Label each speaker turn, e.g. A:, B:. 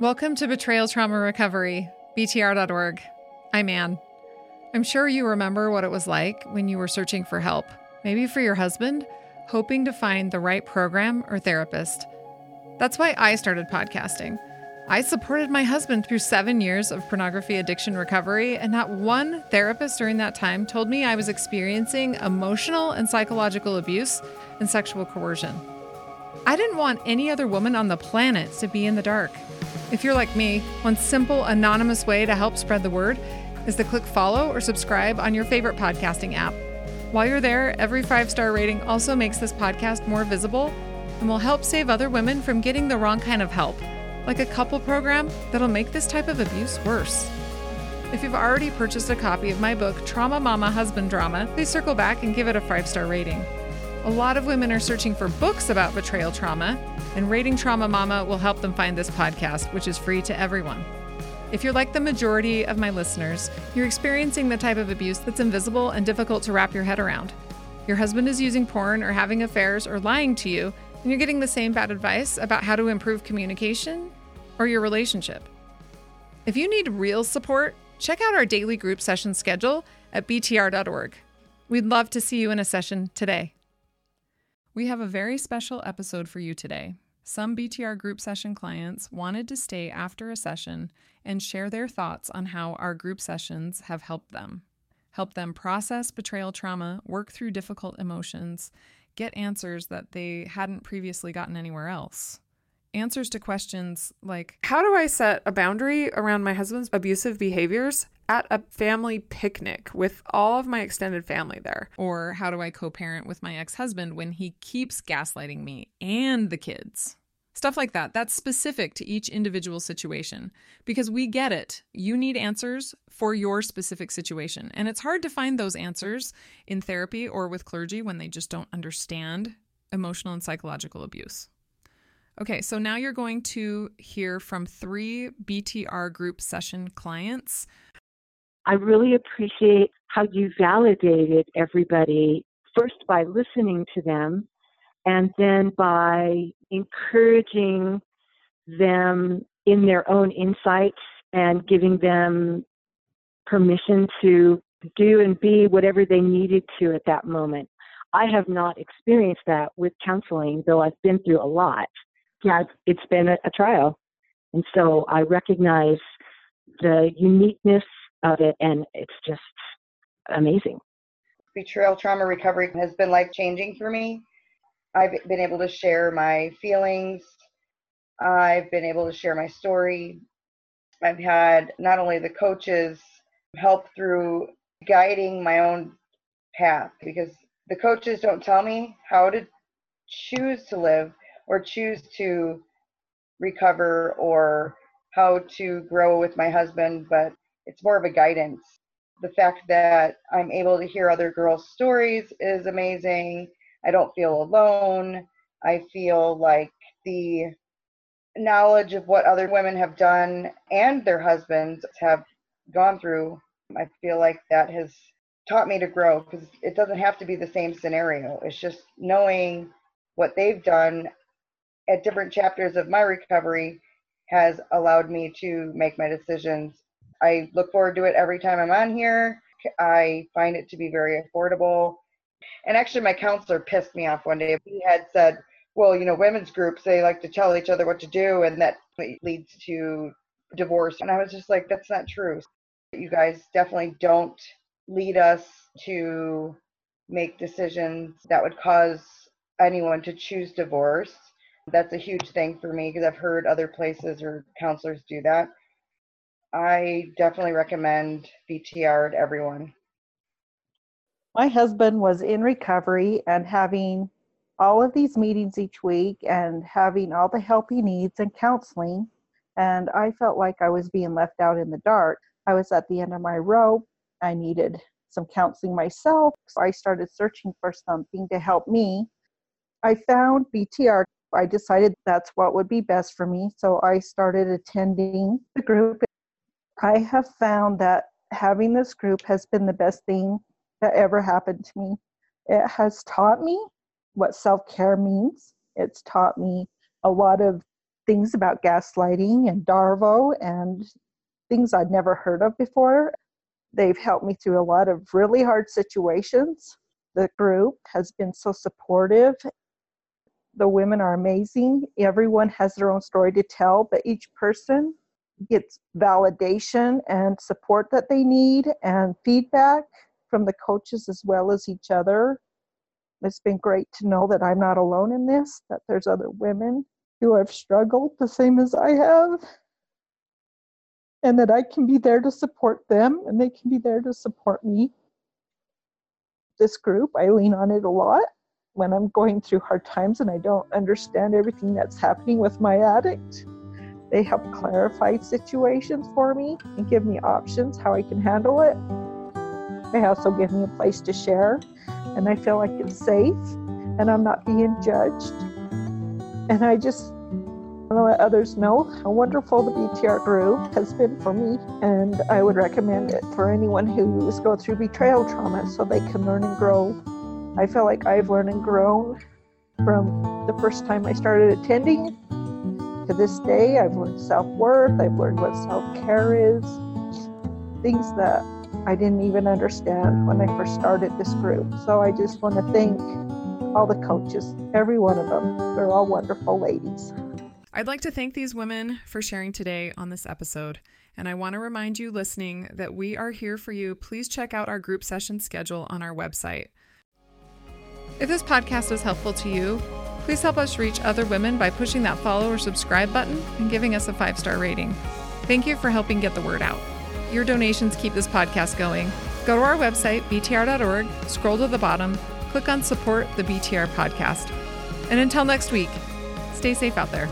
A: Welcome to Betrayal Trauma Recovery, BTR.org. I'm Ann. I'm sure you remember what it was like when you were searching for help, maybe for your husband, hoping to find the right program or therapist. That's why I started podcasting. I supported my husband through seven years of pornography addiction recovery, and not one therapist during that time told me I was experiencing emotional and psychological abuse and sexual coercion. I didn't want any other woman on the planet to be in the dark. If you're like me, one simple, anonymous way to help spread the word is to click follow or subscribe on your favorite podcasting app. While you're there, every five star rating also makes this podcast more visible and will help save other women from getting the wrong kind of help, like a couple program that'll make this type of abuse worse. If you've already purchased a copy of my book, Trauma Mama Husband Drama, please circle back and give it a five star rating. A lot of women are searching for books about betrayal trauma, and Rating Trauma Mama will help them find this podcast, which is free to everyone. If you're like the majority of my listeners, you're experiencing the type of abuse that's invisible and difficult to wrap your head around. Your husband is using porn or having affairs or lying to you, and you're getting the same bad advice about how to improve communication or your relationship. If you need real support, check out our daily group session schedule at btr.org. We'd love to see you in a session today. We have a very special episode for you today. Some BTR group session clients wanted to stay after a session and share their thoughts on how our group sessions have helped them. Help them process betrayal trauma, work through difficult emotions, get answers that they hadn't previously gotten anywhere else. Answers to questions like How do I set a boundary around my husband's abusive behaviors at a family picnic with all of my extended family there? Or how do I co parent with my ex husband when he keeps gaslighting me and the kids? Stuff like that. That's specific to each individual situation because we get it. You need answers for your specific situation. And it's hard to find those answers in therapy or with clergy when they just don't understand emotional and psychological abuse. Okay, so now you're going to hear from three BTR group session clients.
B: I really appreciate how you validated everybody first by listening to them and then by encouraging them in their own insights and giving them permission to do and be whatever they needed to at that moment. I have not experienced that with counseling, though I've been through a lot. Yeah, it's been a, a trial. And so I recognize the uniqueness of it, and it's just amazing.
C: Betrayal trauma recovery has been life changing for me. I've been able to share my feelings. I've been able to share my story. I've had not only the coaches help through guiding my own path because the coaches don't tell me how to choose to live or choose to recover or how to grow with my husband, but it's more of a guidance. The fact that I'm able to hear other girls' stories is amazing. I don't feel alone. I feel like the knowledge of what other women have done and their husbands have gone through, I feel like that has taught me to grow because it doesn't have to be the same scenario. It's just knowing what they've done at different chapters of my recovery has allowed me to make my decisions. I look forward to it every time I'm on here. I find it to be very affordable. And actually, my counselor pissed me off one day. He had said, well, you know, women's groups, they like to tell each other what to do, and that leads to divorce. And I was just like, that's not true. You guys definitely don't lead us to make decisions that would cause anyone to choose divorce. That's a huge thing for me because I've heard other places or counselors do that. I definitely recommend BTR to everyone
D: my husband was in recovery and having all of these meetings each week and having all the help he needs and counseling. And I felt like I was being left out in the dark. I was at the end of my rope. I needed some counseling myself. So I started searching for something to help me. I found BTR. I decided that's what would be best for me. So I started attending the group. I have found that having this group has been the best thing that ever happened to me. It has taught me what self care means. It's taught me a lot of things about gaslighting and Darvo and things I'd never heard of before. They've helped me through a lot of really hard situations. The group has been so supportive. The women are amazing. Everyone has their own story to tell, but each person gets validation and support that they need and feedback from the coaches as well as each other. It's been great to know that I'm not alone in this, that there's other women who have struggled the same as I have, and that I can be there to support them and they can be there to support me. This group, I lean on it a lot when I'm going through hard times and I don't understand everything that's happening with my addict. They help clarify situations for me and give me options how I can handle it. They also give me a place to share, and I feel like it's safe and I'm not being judged. And I just want to let others know how wonderful the BTR group has been for me, and I would recommend it for anyone who is going through betrayal trauma so they can learn and grow. I feel like I've learned and grown from the first time I started attending to this day, I've learned self worth, I've learned what self care is, things that I didn't even understand when I first started this group. So I just want to thank all the coaches, every one of them. They're all wonderful ladies.
A: I'd like to thank these women for sharing today on this episode. And I want to remind you listening that we are here for you. Please check out our group session schedule on our website. If this podcast was helpful to you, Please help us reach other women by pushing that follow or subscribe button and giving us a five star rating. Thank you for helping get the word out. Your donations keep this podcast going. Go to our website, btr.org, scroll to the bottom, click on Support the BTR podcast. And until next week, stay safe out there.